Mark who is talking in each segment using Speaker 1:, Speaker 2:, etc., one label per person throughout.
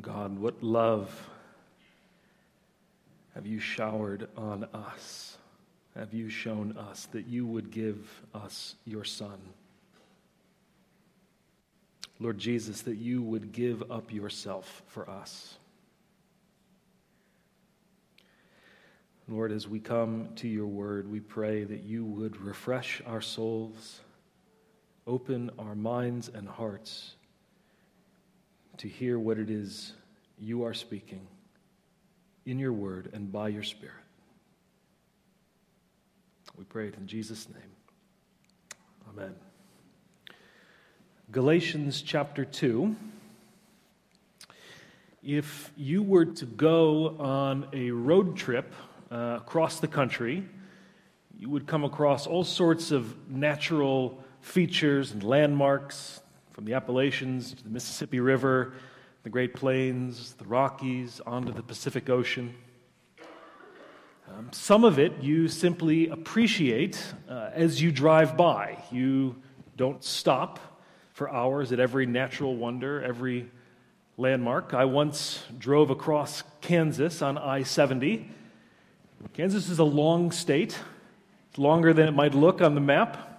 Speaker 1: God, what love have you showered on us? Have you shown us that you would give us your Son? Lord Jesus, that you would give up yourself for us. Lord, as we come to your word, we pray that you would refresh our souls, open our minds and hearts to hear what it is you are speaking in your word and by your Spirit. We pray it in Jesus' name. Amen. Galatians chapter 2. If you were to go on a road trip uh, across the country, you would come across all sorts of natural features and landmarks from the Appalachians to the Mississippi River, the Great Plains, the Rockies, onto the Pacific Ocean. Um, some of it you simply appreciate uh, as you drive by. You don't stop for hours at every natural wonder, every landmark. I once drove across Kansas on I 70. Kansas is a long state, it's longer than it might look on the map.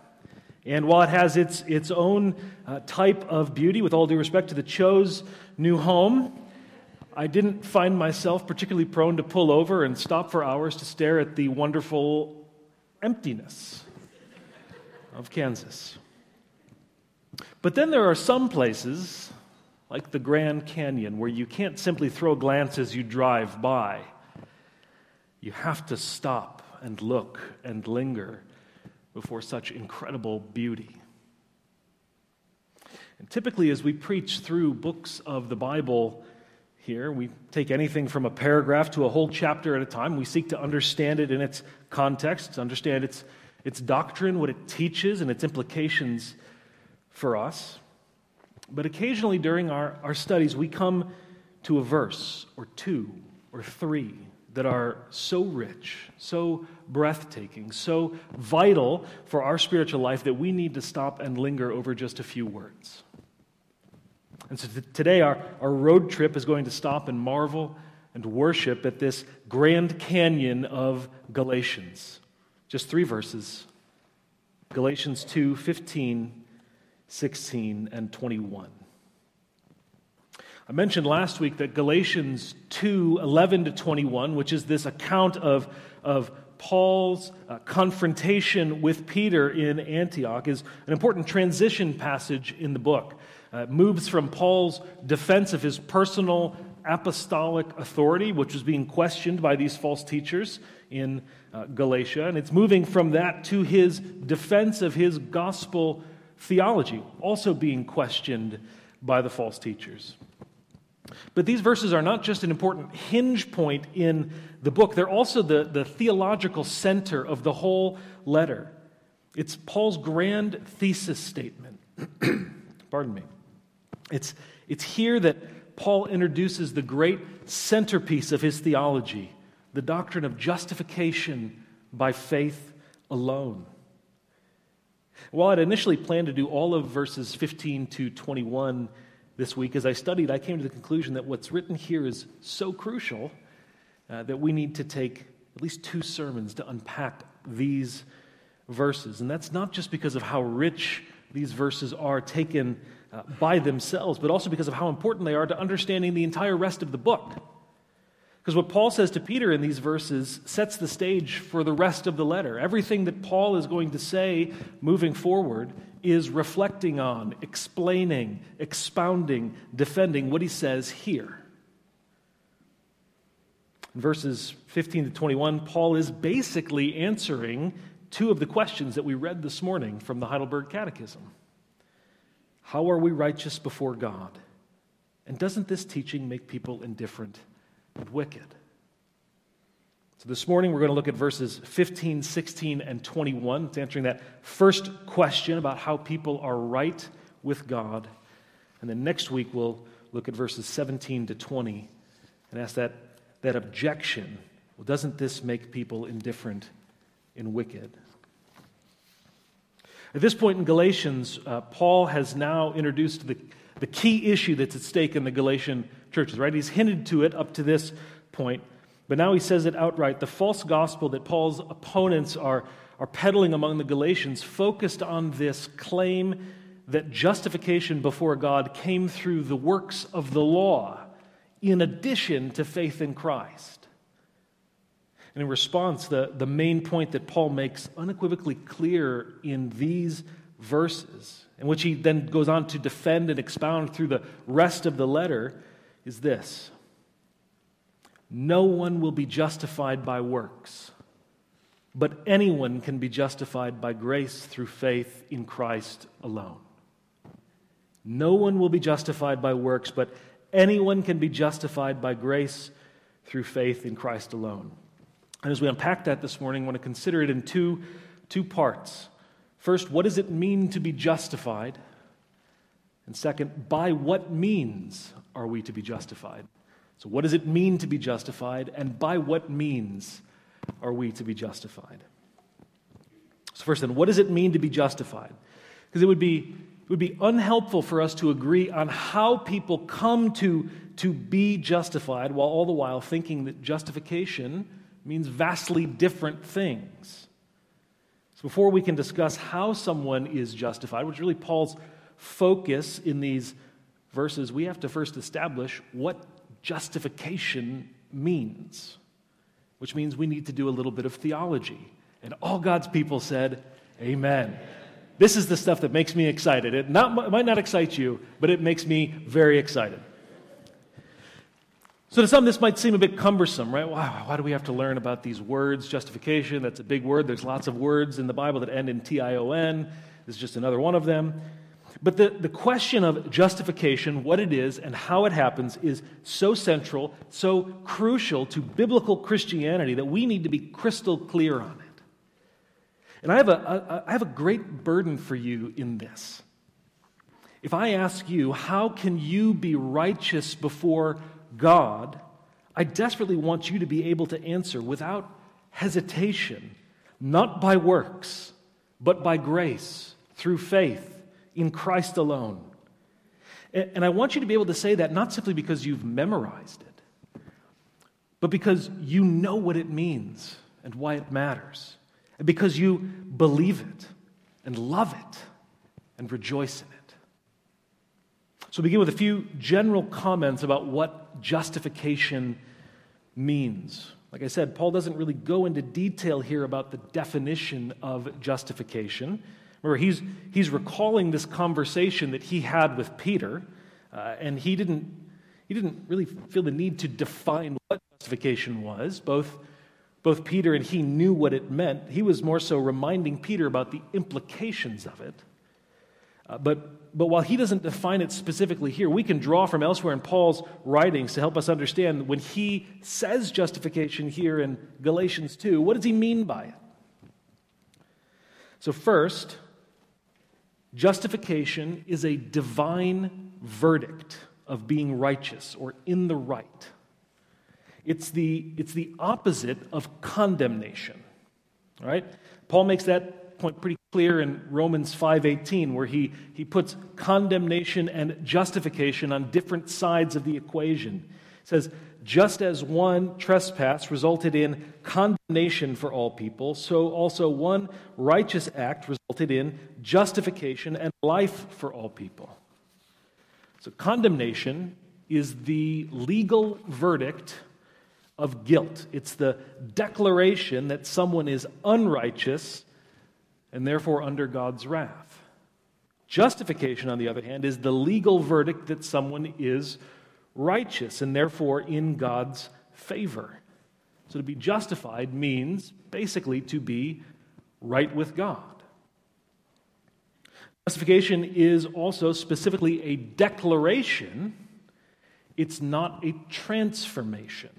Speaker 1: And while it has its, its own uh, type of beauty, with all due respect to the Cho's new home, I didn't find myself particularly prone to pull over and stop for hours to stare at the wonderful emptiness of Kansas. But then there are some places, like the Grand Canyon, where you can't simply throw a glance as you drive by. You have to stop and look and linger before such incredible beauty. And typically, as we preach through books of the Bible here, we take anything from a paragraph to a whole chapter at a time. We seek to understand it in its context, to understand its, its doctrine, what it teaches, and its implications for us. But occasionally during our, our studies, we come to a verse or two or three that are so rich, so breathtaking, so vital for our spiritual life that we need to stop and linger over just a few words. And so today, our, our road trip is going to stop and marvel and worship at this Grand Canyon of Galatians. Just three verses Galatians 2 15, 16, and 21. I mentioned last week that Galatians 2 11 to 21, which is this account of, of Paul's uh, confrontation with Peter in Antioch, is an important transition passage in the book. Uh, it moves from Paul's defense of his personal apostolic authority, which was being questioned by these false teachers in uh, Galatia, and it's moving from that to his defense of his gospel theology, also being questioned by the false teachers. But these verses are not just an important hinge point in the book, they're also the, the theological center of the whole letter. It's Paul's grand thesis statement. Pardon me. It's, it's here that Paul introduces the great centerpiece of his theology the doctrine of justification by faith alone. While I'd initially planned to do all of verses 15 to 21 this week, as I studied, I came to the conclusion that what's written here is so crucial uh, that we need to take at least two sermons to unpack these verses. And that's not just because of how rich these verses are taken uh, by themselves, but also because of how important they are to understanding the entire rest of the book. Because what Paul says to Peter in these verses sets the stage for the rest of the letter. Everything that Paul is going to say moving forward is reflecting on, explaining, expounding, defending what he says here. In verses 15 to 21, Paul is basically answering two of the questions that we read this morning from the Heidelberg Catechism How are we righteous before God? And doesn't this teaching make people indifferent and wicked? So this morning we're going to look at verses 15, 16, and 21. It's answering that first question about how people are right with God. And then next week we'll look at verses 17 to 20 and ask that, that objection. Well, doesn't this make people indifferent and wicked? At this point in Galatians, uh, Paul has now introduced the, the key issue that's at stake in the Galatian churches, right? He's hinted to it up to this point, but now he says it outright. The false gospel that Paul's opponents are, are peddling among the Galatians focused on this claim that justification before God came through the works of the law in addition to faith in Christ. And in response, the, the main point that Paul makes unequivocally clear in these verses, in which he then goes on to defend and expound through the rest of the letter, is this No one will be justified by works, but anyone can be justified by grace through faith in Christ alone. No one will be justified by works, but anyone can be justified by grace through faith in Christ alone. And as we unpack that this morning, I want to consider it in two, two parts. First, what does it mean to be justified? And second, by what means are we to be justified? So, what does it mean to be justified, and by what means are we to be justified? So, first, then, what does it mean to be justified? Because it would be it would be unhelpful for us to agree on how people come to, to be justified while all the while thinking that justification means vastly different things. So, before we can discuss how someone is justified, which is really Paul's focus in these verses, we have to first establish what justification means, which means we need to do a little bit of theology. And all God's people said, Amen. This is the stuff that makes me excited. It, not, it might not excite you, but it makes me very excited. So, to some, this might seem a bit cumbersome, right? Why, why do we have to learn about these words? Justification, that's a big word. There's lots of words in the Bible that end in T I O N. This is just another one of them. But the, the question of justification, what it is, and how it happens is so central, so crucial to biblical Christianity that we need to be crystal clear on it. And I have a, a, I have a great burden for you in this. If I ask you, how can you be righteous before God? I desperately want you to be able to answer without hesitation, not by works, but by grace, through faith in Christ alone. And I want you to be able to say that not simply because you've memorized it, but because you know what it means and why it matters and because you believe it and love it and rejoice in it. So, begin with a few general comments about what justification means. Like I said, Paul doesn't really go into detail here about the definition of justification. Remember, he's, he's recalling this conversation that he had with Peter, uh, and he didn't, he didn't really feel the need to define what justification was. Both both Peter and he knew what it meant. He was more so reminding Peter about the implications of it. Uh, but, but while he doesn't define it specifically here, we can draw from elsewhere in Paul's writings to help us understand when he says justification here in Galatians 2, what does he mean by it? So, first, justification is a divine verdict of being righteous or in the right. It's the, it's the opposite of condemnation. All right? Paul makes that point pretty clear in Romans 5:18 where he, he puts condemnation and justification on different sides of the equation. He says, just as one trespass resulted in condemnation for all people, so also one righteous act resulted in justification and life for all people. So condemnation is the legal verdict of guilt. It's the declaration that someone is unrighteous and therefore under God's wrath. Justification, on the other hand, is the legal verdict that someone is righteous and therefore in God's favor. So to be justified means basically to be right with God. Justification is also specifically a declaration, it's not a transformation.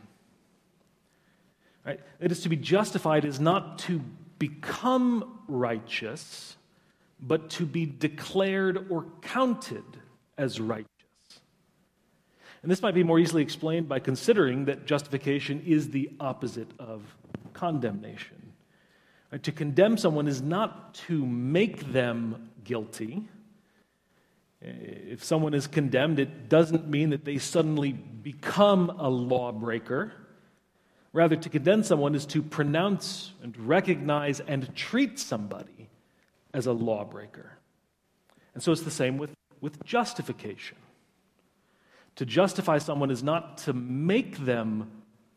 Speaker 1: Right? It is to be justified is not to become righteous, but to be declared or counted as righteous. And this might be more easily explained by considering that justification is the opposite of condemnation. Right? To condemn someone is not to make them guilty. If someone is condemned, it doesn't mean that they suddenly become a lawbreaker. Rather, to condemn someone is to pronounce and recognize and treat somebody as a lawbreaker. And so it's the same with, with justification. To justify someone is not to make them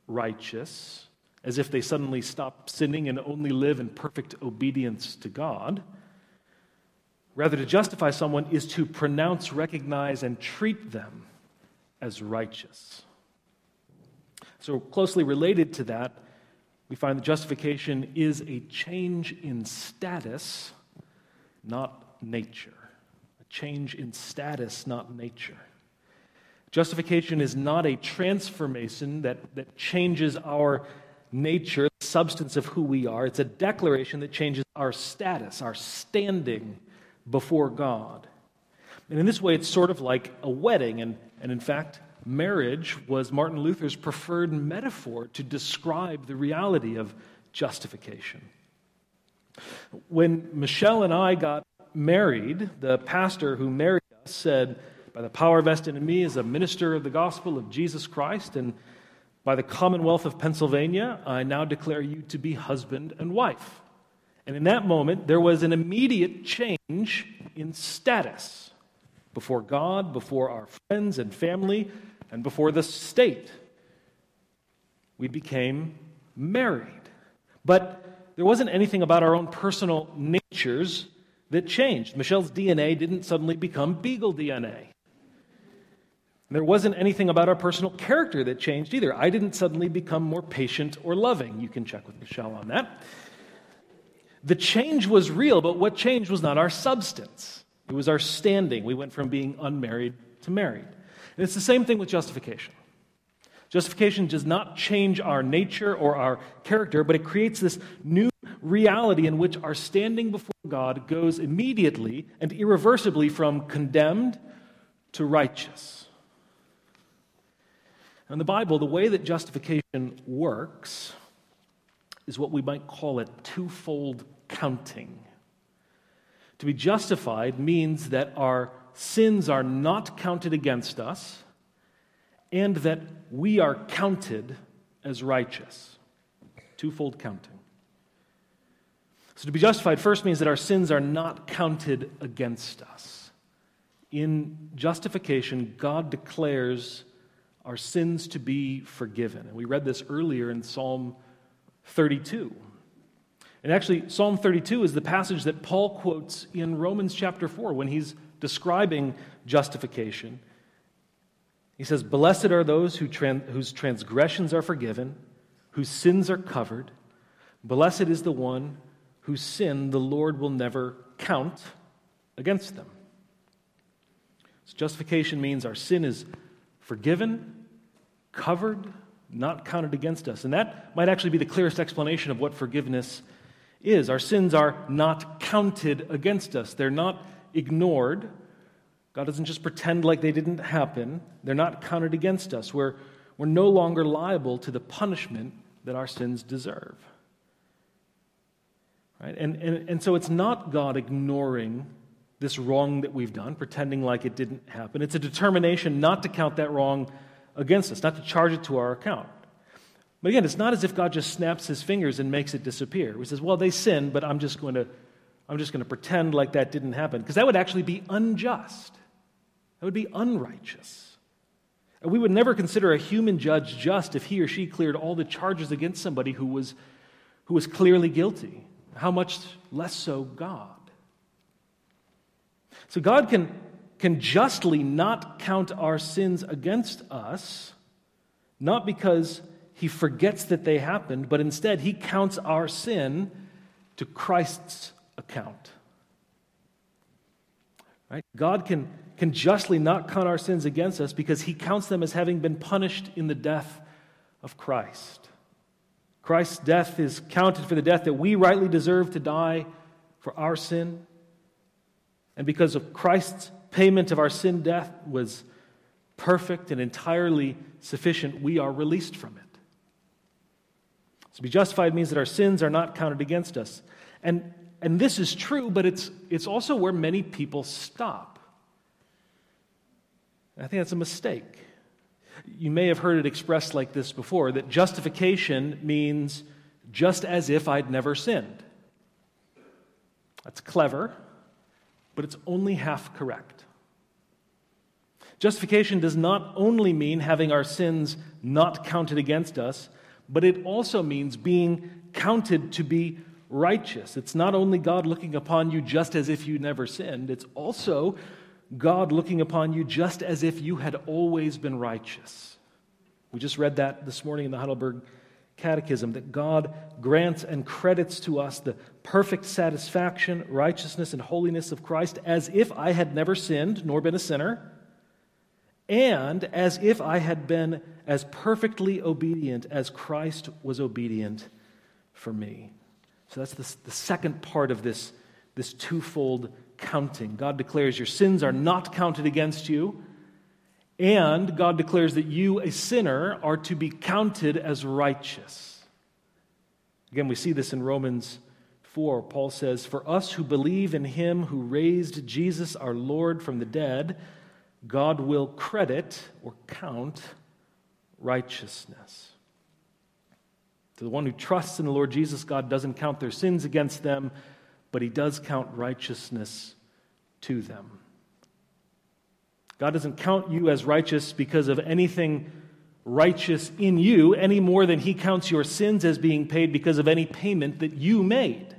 Speaker 1: righteous, as if they suddenly stop sinning and only live in perfect obedience to God. Rather, to justify someone is to pronounce, recognize, and treat them as righteous. So, closely related to that, we find that justification is a change in status, not nature. A change in status, not nature. Justification is not a transformation that, that changes our nature, the substance of who we are. It's a declaration that changes our status, our standing before God. And in this way, it's sort of like a wedding. And, and in fact, marriage was Martin Luther's preferred metaphor to describe the reality of justification. When Michelle and I got married, the pastor who married us said, by the power vested in me as a minister of the gospel of Jesus Christ, and by the Commonwealth of Pennsylvania, I now declare you to be husband and wife. And in that moment, there was an immediate change in status before God, before our friends and family, and before the state. We became married. But there wasn't anything about our own personal natures that changed. Michelle's DNA didn't suddenly become Beagle DNA. There wasn't anything about our personal character that changed either. I didn't suddenly become more patient or loving. You can check with Michelle on that. The change was real, but what changed was not our substance, it was our standing. We went from being unmarried to married. And it's the same thing with justification. Justification does not change our nature or our character, but it creates this new reality in which our standing before God goes immediately and irreversibly from condemned to righteous. In the Bible, the way that justification works is what we might call a twofold counting. To be justified means that our sins are not counted against us and that we are counted as righteous. Twofold counting. So to be justified first means that our sins are not counted against us. In justification, God declares our sins to be forgiven. And we read this earlier in Psalm 32. And actually, Psalm 32 is the passage that Paul quotes in Romans chapter 4 when he's describing justification. He says, Blessed are those who tran- whose transgressions are forgiven, whose sins are covered. Blessed is the one whose sin the Lord will never count against them. So justification means our sin is forgiven, covered, not counted against us. And that might actually be the clearest explanation of what forgiveness is. Our sins are not counted against us, they're not ignored. God doesn't just pretend like they didn't happen, they're not counted against us. We're, we're no longer liable to the punishment that our sins deserve. Right? And, and, and so it's not God ignoring this wrong that we've done, pretending like it didn't happen. It's a determination not to count that wrong against us, not to charge it to our account. But again, it's not as if God just snaps his fingers and makes it disappear. He says, Well, they sinned, but I'm just going to, I'm just going to pretend like that didn't happen. Because that would actually be unjust. That would be unrighteous. And we would never consider a human judge just if he or she cleared all the charges against somebody who was, who was clearly guilty. How much less so God? So God can, can justly not count our sins against us, not because he forgets that they happened, but instead he counts our sin to Christ's account. Right? God can, can justly not count our sins against us because he counts them as having been punished in the death of Christ. Christ's death is counted for the death that we rightly deserve to die for our sin. And because of Christ's payment of our sin death was perfect and entirely sufficient, we are released from it. To be justified means that our sins are not counted against us. And, and this is true, but it's, it's also where many people stop. I think that's a mistake. You may have heard it expressed like this before that justification means just as if I'd never sinned. That's clever, but it's only half correct. Justification does not only mean having our sins not counted against us, but it also means being counted to be righteous. It's not only God looking upon you just as if you never sinned, it's also God looking upon you just as if you had always been righteous. We just read that this morning in the Heidelberg Catechism that God grants and credits to us the perfect satisfaction, righteousness, and holiness of Christ as if I had never sinned nor been a sinner, and as if I had been as perfectly obedient as Christ was obedient for me. So that's the, the second part of this, this twofold counting. God declares your sins are not counted against you, and God declares that you, a sinner, are to be counted as righteous. Again, we see this in Romans 4. Paul says, For us who believe in him who raised Jesus our Lord from the dead, God will credit or count righteousness. To the one who trusts in the Lord Jesus, God doesn't count their sins against them, but he does count righteousness to them. God doesn't count you as righteous because of anything righteous in you any more than he counts your sins as being paid because of any payment that you made.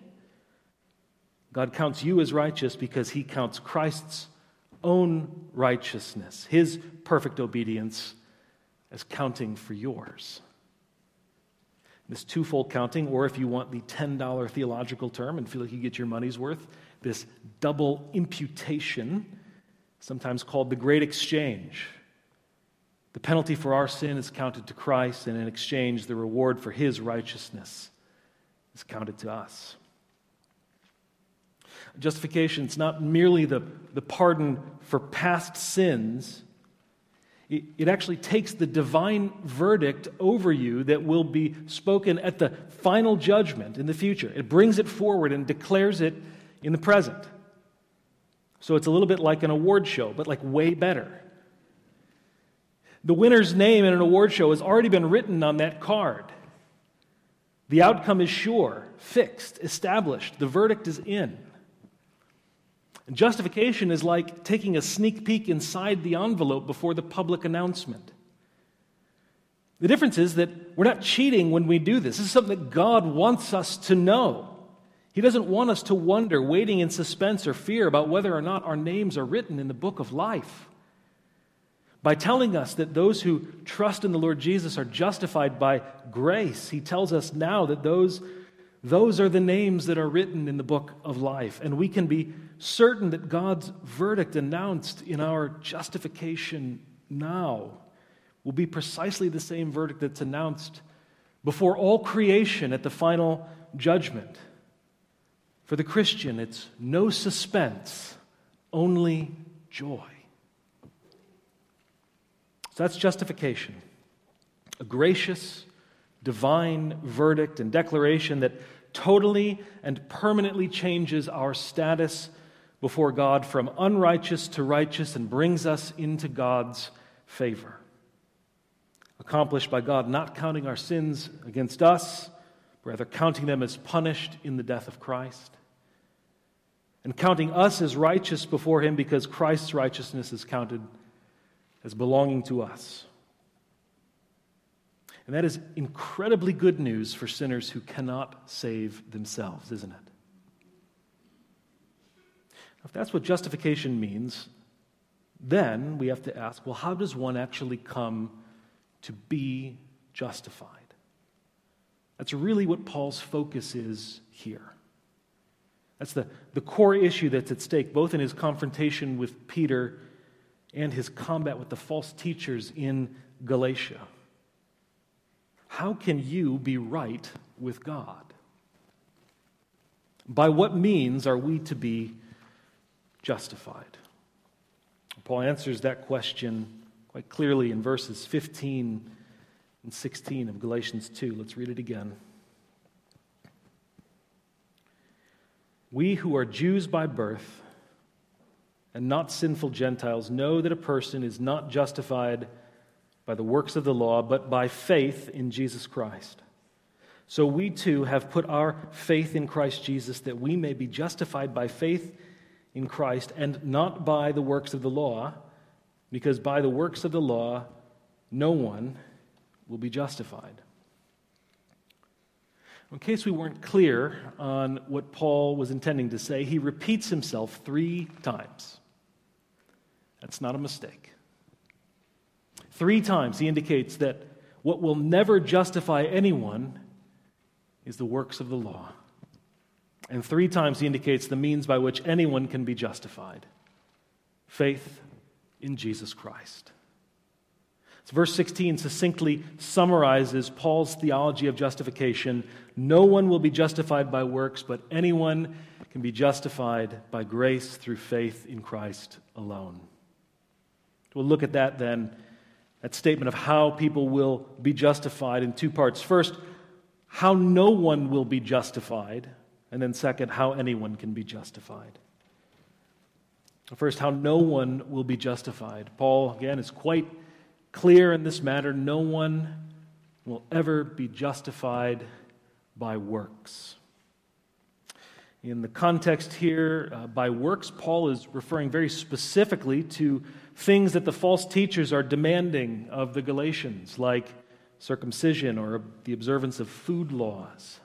Speaker 1: God counts you as righteous because he counts Christ's own righteousness, his perfect obedience, as counting for yours. This twofold counting, or if you want the $10 theological term and feel like you get your money's worth, this double imputation, sometimes called the great exchange. The penalty for our sin is counted to Christ, and in exchange, the reward for his righteousness is counted to us. Justification is not merely the, the pardon for past sins it, it actually takes the divine verdict over you that will be spoken at the final judgment in the future. It brings it forward and declares it in the present. So it's a little bit like an award show, but like way better. The winner's name in an award show has already been written on that card. The outcome is sure, fixed, established. The verdict is in. And justification is like taking a sneak peek inside the envelope before the public announcement. The difference is that we're not cheating when we do this. This is something that God wants us to know. He doesn't want us to wonder, waiting in suspense or fear about whether or not our names are written in the book of life. By telling us that those who trust in the Lord Jesus are justified by grace, He tells us now that those, those are the names that are written in the book of life. And we can be certain that God's verdict announced in our justification now will be precisely the same verdict that's announced before all creation at the final judgment. For the Christian, it's no suspense, only joy. So that's justification. A gracious, divine verdict and declaration that totally and permanently changes our status before God from unrighteous to righteous and brings us into God's favor. Accomplished by God not counting our sins against us, but rather counting them as punished in the death of Christ, and counting us as righteous before Him because Christ's righteousness is counted as belonging to us. And that is incredibly good news for sinners who cannot save themselves, isn't it? If that's what justification means, then we have to ask well, how does one actually come to be justified? That's really what Paul's focus is here. That's the, the core issue that's at stake, both in his confrontation with Peter and his combat with the false teachers in Galatia. How can you be right with God? By what means are we to be justified? Paul answers that question quite clearly in verses 15 and 16 of Galatians 2. Let's read it again. We who are Jews by birth and not sinful Gentiles know that a person is not justified by the works of the law, but by faith in Jesus Christ. So we too have put our faith in Christ Jesus that we may be justified by faith in Christ and not by the works of the law, because by the works of the law no one will be justified. In case we weren't clear on what Paul was intending to say, he repeats himself three times. That's not a mistake. Three times he indicates that what will never justify anyone is the works of the law. And three times he indicates the means by which anyone can be justified faith in Jesus Christ. So verse 16 succinctly summarizes Paul's theology of justification. No one will be justified by works, but anyone can be justified by grace through faith in Christ alone. We'll look at that then that statement of how people will be justified in two parts. First, how no one will be justified, and then second, how anyone can be justified. First, how no one will be justified. Paul, again, is quite clear in this matter. No one will ever be justified by works. In the context here, uh, by works, Paul is referring very specifically to things that the false teachers are demanding of the Galatians, like circumcision or the observance of food laws.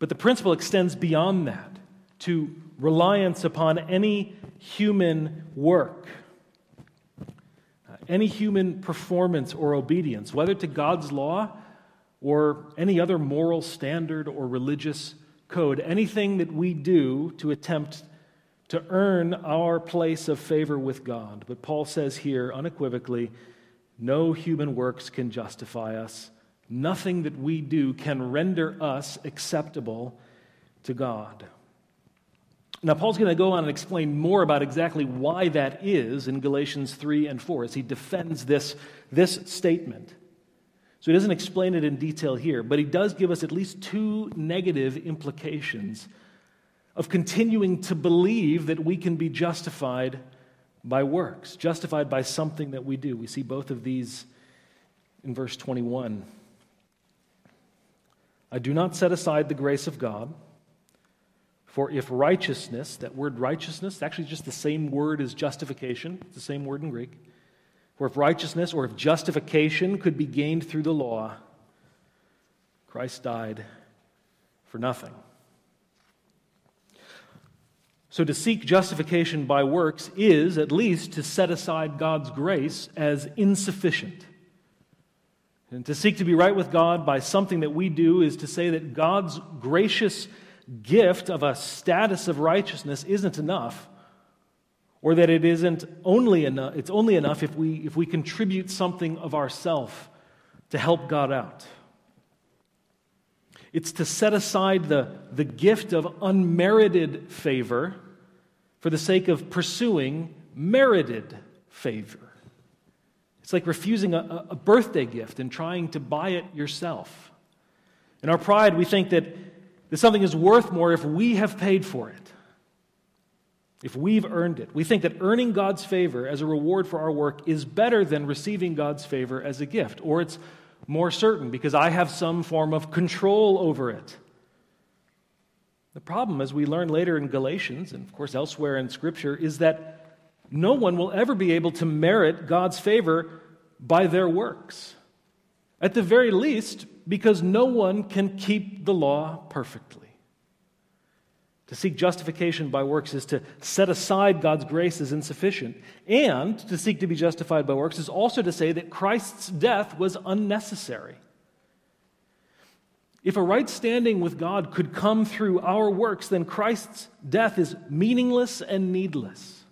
Speaker 1: But the principle extends beyond that to reliance upon any human work, uh, any human performance or obedience, whether to God's law or any other moral standard or religious code, anything that we do to attempt to earn our place of favor with God. But Paul says here unequivocally no human works can justify us. Nothing that we do can render us acceptable to God. Now, Paul's going to go on and explain more about exactly why that is in Galatians 3 and 4 as he defends this, this statement. So he doesn't explain it in detail here, but he does give us at least two negative implications of continuing to believe that we can be justified by works, justified by something that we do. We see both of these in verse 21. I do not set aside the grace of God, for if righteousness, that word righteousness, actually just the same word as justification, it's the same word in Greek. For if righteousness or if justification could be gained through the law, Christ died for nothing. So, to seek justification by works is, at least, to set aside God's grace as insufficient. And to seek to be right with God by something that we do is to say that God's gracious gift of a status of righteousness isn't enough, or that it isn't only enough, it's only enough if we, if we contribute something of ourself to help God out. It's to set aside the, the gift of unmerited favor for the sake of pursuing merited favor. It's like refusing a, a, birthday gift and trying to buy it yourself. In our pride, we think that, that something is worth more if we have paid for it, if we've earned it. We think that earning God's favor as a reward for our work is better than receiving God's favor as a gift, or it's more certain because I have some form of control over it. The problem, as we learn later in Galatians, and of course elsewhere in Scripture, is that no one will ever be able to merit God's favor by their works. At the very least, because no one can keep the law perfectly. To seek justification by works is to set aside God's grace as insufficient. And to seek to be justified by works is also to say that Christ's death was unnecessary. If a right standing with God could come through our works, then Christ's death is meaningless and needless.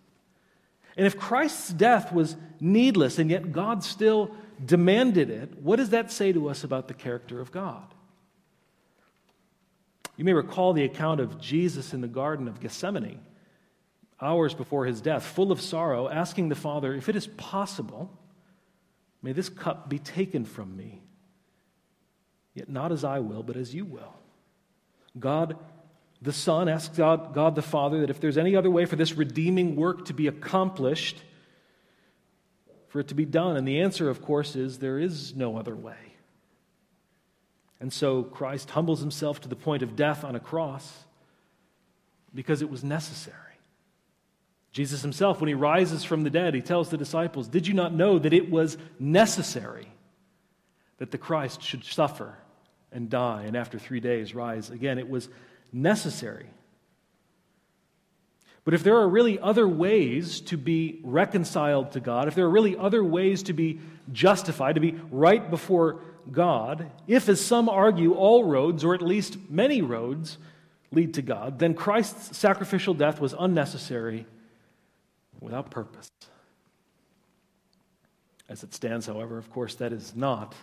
Speaker 1: And if Christ's death was needless and yet God still demanded it, what does that say to us about the character of God? You may recall the account of Jesus in the Garden of Gethsemane, hours before his death, full of sorrow, asking the Father, If it is possible, may this cup be taken from me. Yet not as I will, but as you will. God the Son asks God, God the Father that if there's any other way for this redeeming work to be accomplished, for it to be done? And the answer, of course, is there is no other way. And so Christ humbles himself to the point of death on a cross because it was necessary. Jesus himself, when he rises from the dead, he tells the disciples, Did you not know that it was necessary that the Christ should suffer and die and after three days rise again? It was necessary. But if there are really other ways to be reconciled to God, if there are really other ways to be justified, to be right before God, if, as some argue, all roads, or at least many roads, lead to God, then Christ's sacrificial death was unnecessary without purpose. As it stands, however, of course, that is not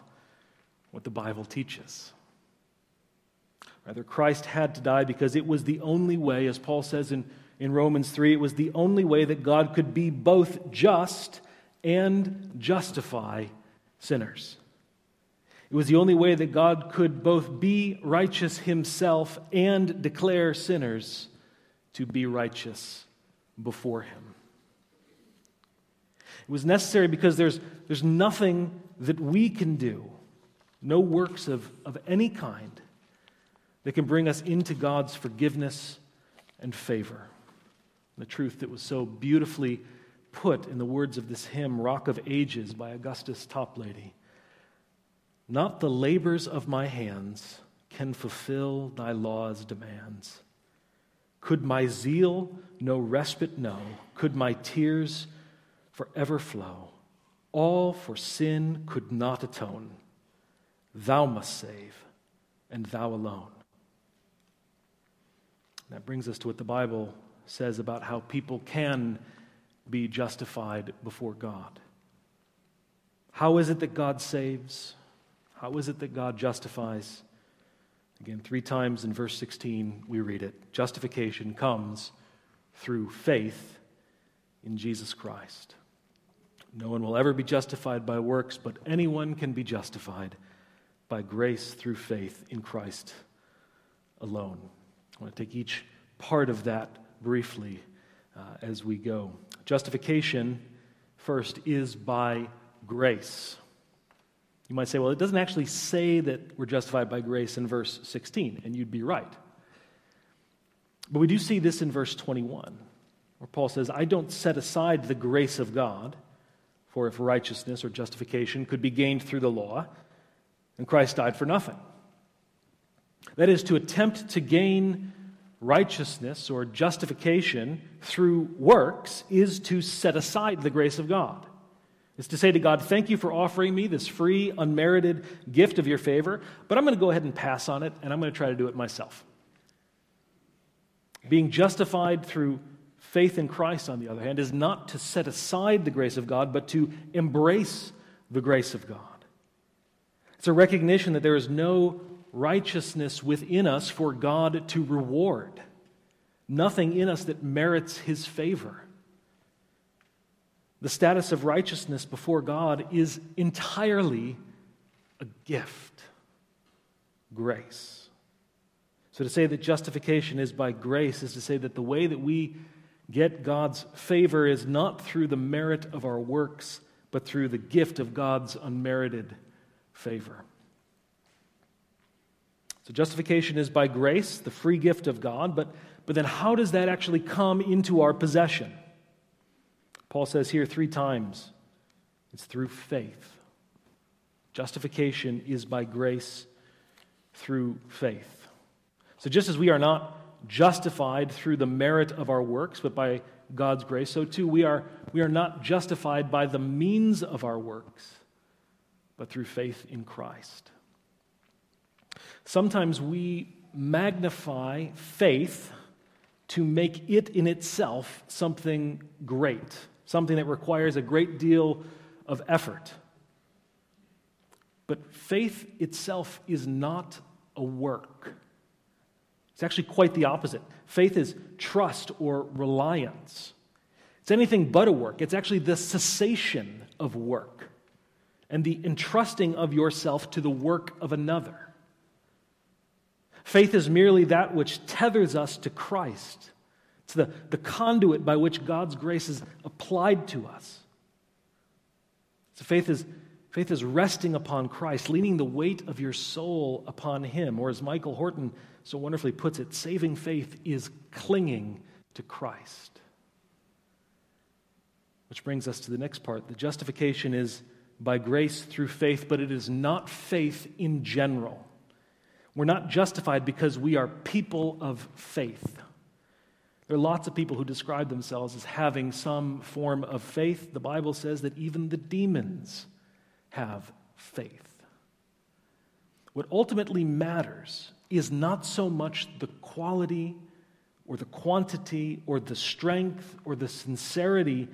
Speaker 1: what the Bible teaches. Rather, Christ had to die because it was the only way, as Paul says in in Romans 3, it was the only way that God could be both just and justify sinners. It was the only way that God could both be righteous himself and declare sinners to be righteous before him. It was necessary because there's, there's nothing that we can do, no works of, of any kind, that can bring us into God's forgiveness and favor the truth that was so beautifully put in the words of this hymn, Rock of Ages, by Augustus Toplady. Not the labors of my hands can fulfill thy law's demands. Could my zeal no respite know? Could my tears forever flow? All for sin could not atone. Thou must save, and thou alone. That brings us to what the Bible says about how people can be justified before God. How is it that God saves? How is it that God justifies? Again, three times in verse 16, we read it. Justification comes through faith in Jesus Christ. No one will ever be justified by works, but anyone can be justified by grace through faith in Christ alone. I want to take each part of that briefly uh, as we go. Justification, first, is by grace. You might say, well, it doesn't actually say that we're justified by grace in verse 16, and you'd be right. But we do see this in verse 21, where Paul says, I don't set aside the grace of God, for if righteousness or justification could be gained through the law, then Christ died for nothing. That is, to attempt to gain righteousness or justification through works is to set aside the grace of God. It's to say to God, Thank you for offering me this free, unmerited gift of your favor, but I'm going to go ahead and pass on it, and I'm going to try to do it myself. Being justified through faith in Christ, on the other hand, is not to set aside the grace of God, but to embrace the grace of God. It's a recognition that there is no righteousness within us for God to reward, nothing in us that merits his favor. The status of righteousness before God is entirely a gift, grace. So to say that justification is by grace is to say that the way that we get God's favor is not through the merit of our works, but through the gift of God's unmerited favor. So justification is by grace, the free gift of God, but, but then how does that actually come into our possession? Paul says here three times it's through faith. Justification is by grace through faith. So just as we are not justified through the merit of our works, but by God's grace, so too we are, we are not justified by the means of our works, but through faith in Christ. Sometimes we magnify faith to make it in itself something great, something that requires a great deal of effort. But faith itself is not a work. It's actually quite the opposite. Faith is trust or reliance. It's anything but a work. It's actually the cessation of work and the entrusting of yourself to the work of another. Faith is merely that which tethers us to Christ. It's the, the conduit by which God's grace is applied to us. So faith is, faith is resting upon Christ, leaning the weight of your soul upon Him. Or as Michael Horton so wonderfully puts it, saving faith is clinging to Christ. Which brings us to the next part. The justification is by grace through faith, but it is not faith in general. We're not justified because we are people of faith. There are lots of people who describe themselves as having some form of faith. The Bible says that even the demons have faith. What ultimately matters is not so much the quality or the quantity or the strength or the sincerity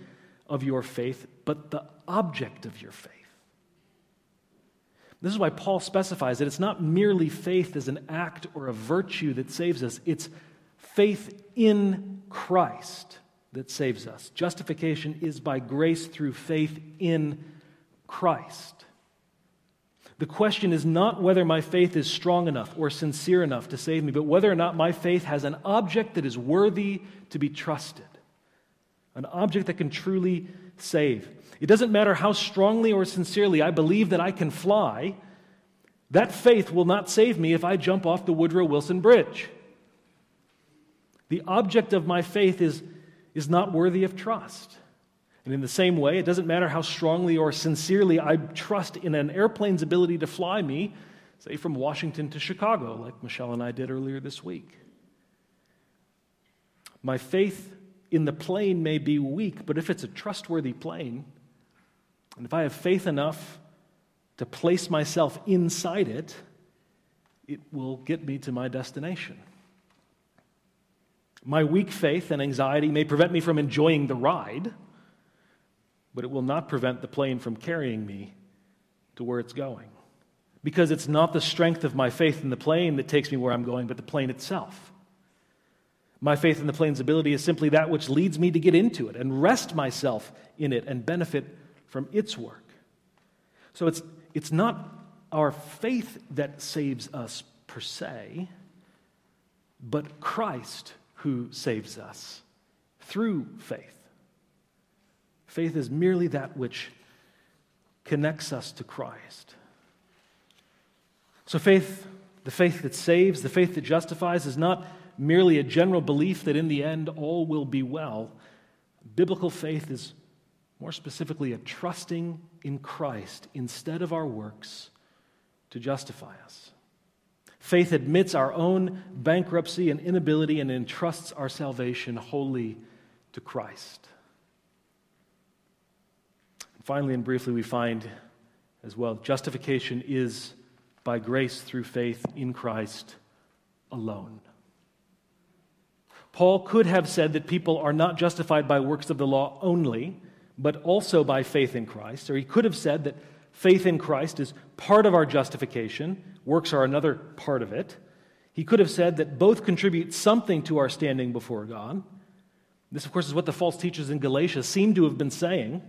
Speaker 1: of your faith, but the object of your faith. This is why Paul specifies that it's not merely faith as an act or a virtue that saves us, it's faith in Christ that saves us. Justification is by grace through faith in Christ. The question is not whether my faith is strong enough or sincere enough to save me, but whether or not my faith has an object that is worthy to be trusted, an object that can truly save. It doesn't matter how strongly or sincerely I believe that I can fly, that faith will not save me if I jump off the Woodrow Wilson Bridge. The object of my faith is, is not worthy of trust. And in the same way, it doesn't matter how strongly or sincerely I trust in an airplane's ability to fly me, say from Washington to Chicago, like Michelle and I did earlier this week. My faith in the plane may be weak, but if it's a trustworthy plane, and if I have faith enough to place myself inside it, it will get me to my destination. My weak faith and anxiety may prevent me from enjoying the ride, but it will not prevent the plane from carrying me to where it's going. Because it's not the strength of my faith in the plane that takes me where I'm going, but the plane itself. My faith in the plane's ability is simply that which leads me to get into it and rest myself in it and benefit from its work. So it's, it's not our faith that saves us per se, but Christ who saves us through faith. Faith is merely that which connects us to Christ. So, faith, the faith that saves, the faith that justifies, is not merely a general belief that in the end all will be well. Biblical faith is more specifically a trusting in Christ instead of our works to justify us. Faith admits our own bankruptcy and inability and entrusts our salvation wholly to Christ. And finally and briefly, we find as well justification is by grace through faith in Christ alone. Paul could have said that people are not justified by works of the law only, but also by faith in Christ. Or he could have said that faith in Christ is part of our justification, works are another part of it. He could have said that both contribute something to our standing before God. This, of course, is what the false teachers in Galatia seem to have been saying.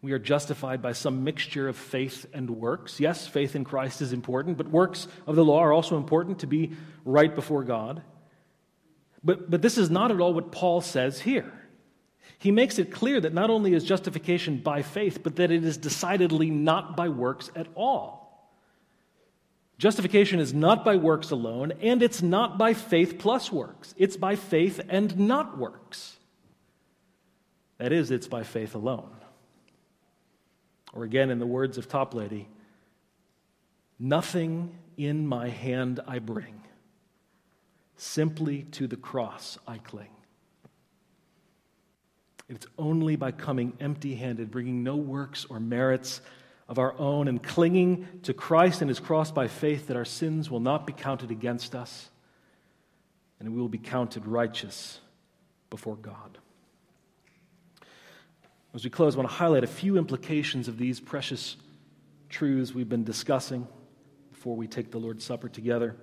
Speaker 1: We are justified by some mixture of faith and works. Yes, faith in Christ is important, but works of the law are also important to be right before God. But, but this is not at all what Paul says here. He makes it clear that not only is justification by faith, but that it is decidedly not by works at all. Justification is not by works alone, and it's not by faith plus works. It's by faith and not works. That is, it's by faith alone. Or again, in the words of Toplady, nothing in my hand I bring Simply to the cross I cling. It's only by coming empty handed, bringing no works or merits of our own, and clinging to Christ and his cross by faith that our sins will not be counted against us and we will be counted righteous before God. As we close, I want to highlight a few implications of these precious truths we've been discussing before we take the Lord's Supper together.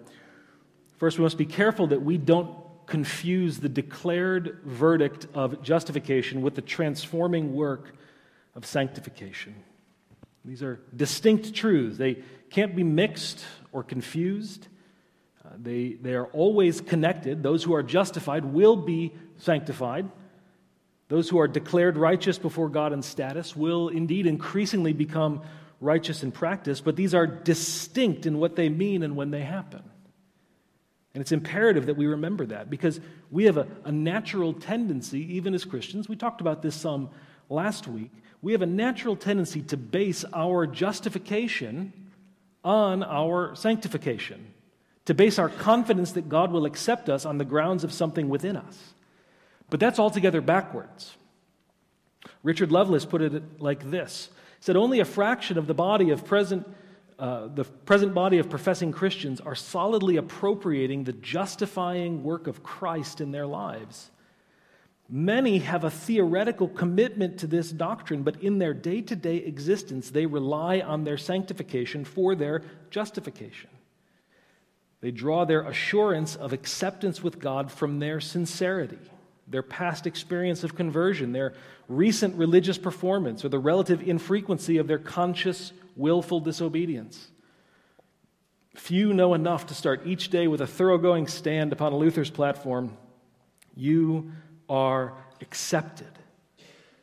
Speaker 1: First, we must be careful that we don't confuse the declared verdict of justification with the transforming work of sanctification. These are distinct truths. They can't be mixed or confused. Uh, they, they are always connected. Those who are justified will be sanctified. Those who are declared righteous before God in status will indeed increasingly become righteous in practice, but these are distinct in what they mean and when they happen. And it's imperative that we remember that because we have a, a, natural tendency, even as Christians, we talked about this some last week, we have a natural tendency to base our justification on our sanctification, to base our confidence that God will accept us on the grounds of something within us. But that's altogether backwards. Richard Lovelace put it like this he said, Only a fraction of the body of present uh, the present body of professing Christians are solidly appropriating the justifying work of Christ in their lives. Many have a theoretical commitment to this doctrine, but in their day to day existence, they rely on their sanctification for their justification. They draw their assurance of acceptance with God from their sincerity, their past experience of conversion, their recent religious performance, or the relative infrequency of their conscious willful disobedience. Few know enough to start each day with a thoroughgoing stand upon a Luther's platform. You are accepted.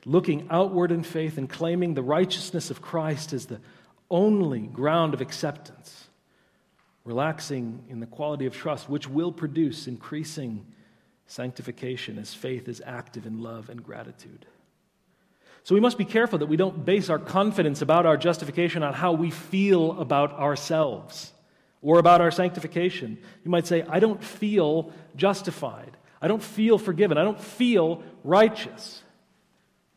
Speaker 1: Looking outward in faith and claiming the righteousness of Christ as the only ground of acceptance. Relaxing in the quality of trust, which will produce increasing sanctification as faith is active in love and gratitude. So we must be careful that we don't base our confidence about our justification on how we feel about ourselves or about our sanctification. You might say, I don't feel justified. I don't feel forgiven. I don't feel righteous.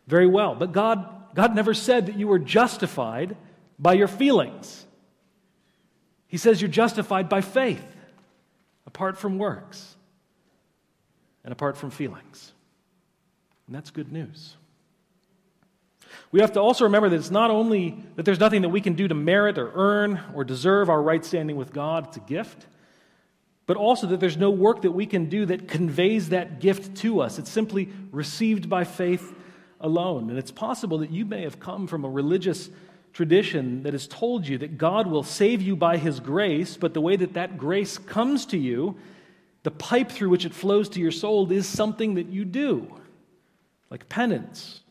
Speaker 1: Very well. But God, God never said that you were justified by your feelings. He says you're justified by faith, apart from works and apart from feelings. And that's good news. We have to also remember that it's not only that there's nothing that we can do to merit or earn or deserve our right standing with God, it's a gift, but also that there's no work that we can do that conveys that gift to us. It's simply received by faith alone. And it's possible that you may have come from a religious tradition that has told you that God will save you by his grace, but the way that that grace comes to you, the pipe through which it flows to your soul, is something that you do, like penance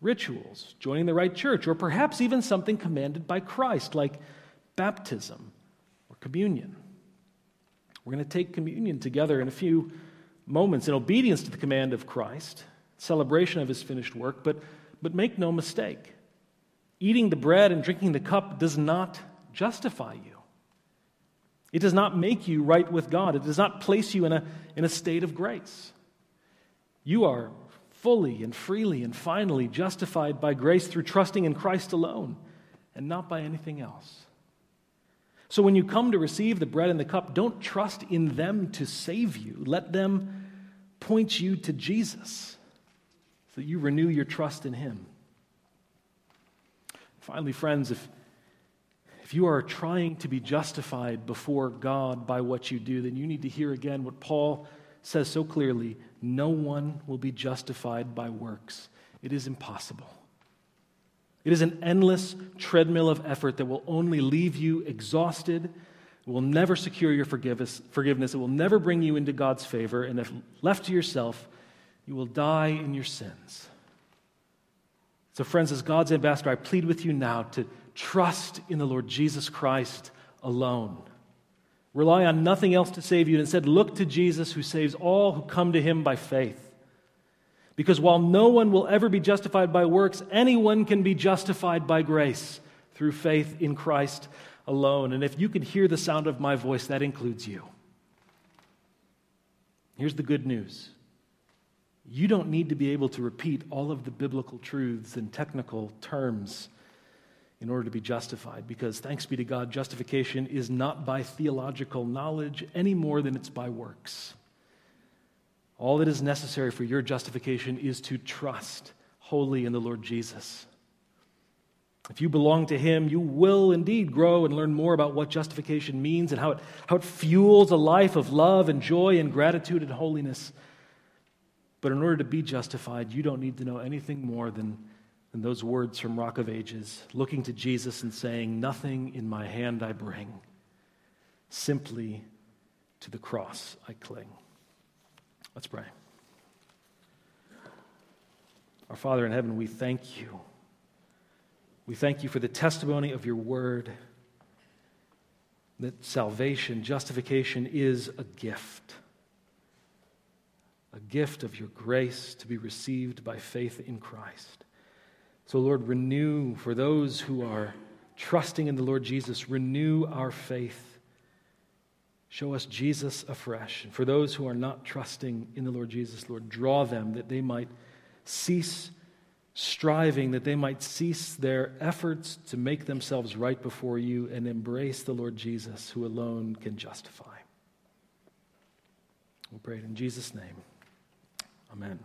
Speaker 1: rituals, joining the right church, or perhaps even something commanded by Christ, like baptism or communion. We're going to take communion together in a few moments in obedience to the command of Christ, celebration of his finished work, but, but make no mistake. Eating the bread and drinking the cup does not justify you. It does not make you right with God. It does not place you in a, in a state of grace. You are fully and freely and finally justified by grace through trusting in Christ alone and not by anything else. So when you come to receive the bread and the cup, don't trust in them to save you. Let them point you to Jesus so that you renew your trust in Him. Finally, friends, if, if you are trying to be justified before God by what you do, then you need to hear again what Paul says so clearly no one will be justified by works. It is impossible. It is an endless treadmill of effort that will only leave you exhausted. It will never secure your forgiveness. It will never bring you into God's favor. And if left to yourself, you will die in your sins. So, friends, as God's ambassador, I plead with you now to trust in the Lord Jesus Christ alone. Rely on nothing else to save you. And instead, look to Jesus who saves all who come to him by faith. Because while no one will ever be justified by works, anyone can be justified by grace through faith in Christ alone. And if you can hear the sound of my voice, that includes you. Here's the good news you don't need to be able to repeat all of the biblical truths in technical terms in order to be justified. Because thanks be to God, justification is not by theological knowledge any more than it's by works. All that is necessary for your justification is to trust wholly in the Lord Jesus. If you belong to Him, you will indeed grow and learn more about what justification means and how it, how it fuels a life of love and joy and gratitude and holiness. But in order to be justified, you don't need to know anything more than and those words from Rock of Ages, looking to Jesus and saying, Nothing in my hand I bring, simply to the cross I cling. Let's pray. Our Father in heaven, we thank you. We thank you for the testimony of your word that salvation, justification is a gift. A gift of your grace to be received by faith in Christ. So, Lord, renew for those who are trusting in the Lord Jesus, renew our faith. Show us Jesus afresh. And for those who are not trusting in the Lord Jesus, Lord, draw them that they might cease striving, that they might cease their efforts to make themselves right before you and embrace the Lord Jesus, who alone can justify. We pray it in Jesus' name. Amen.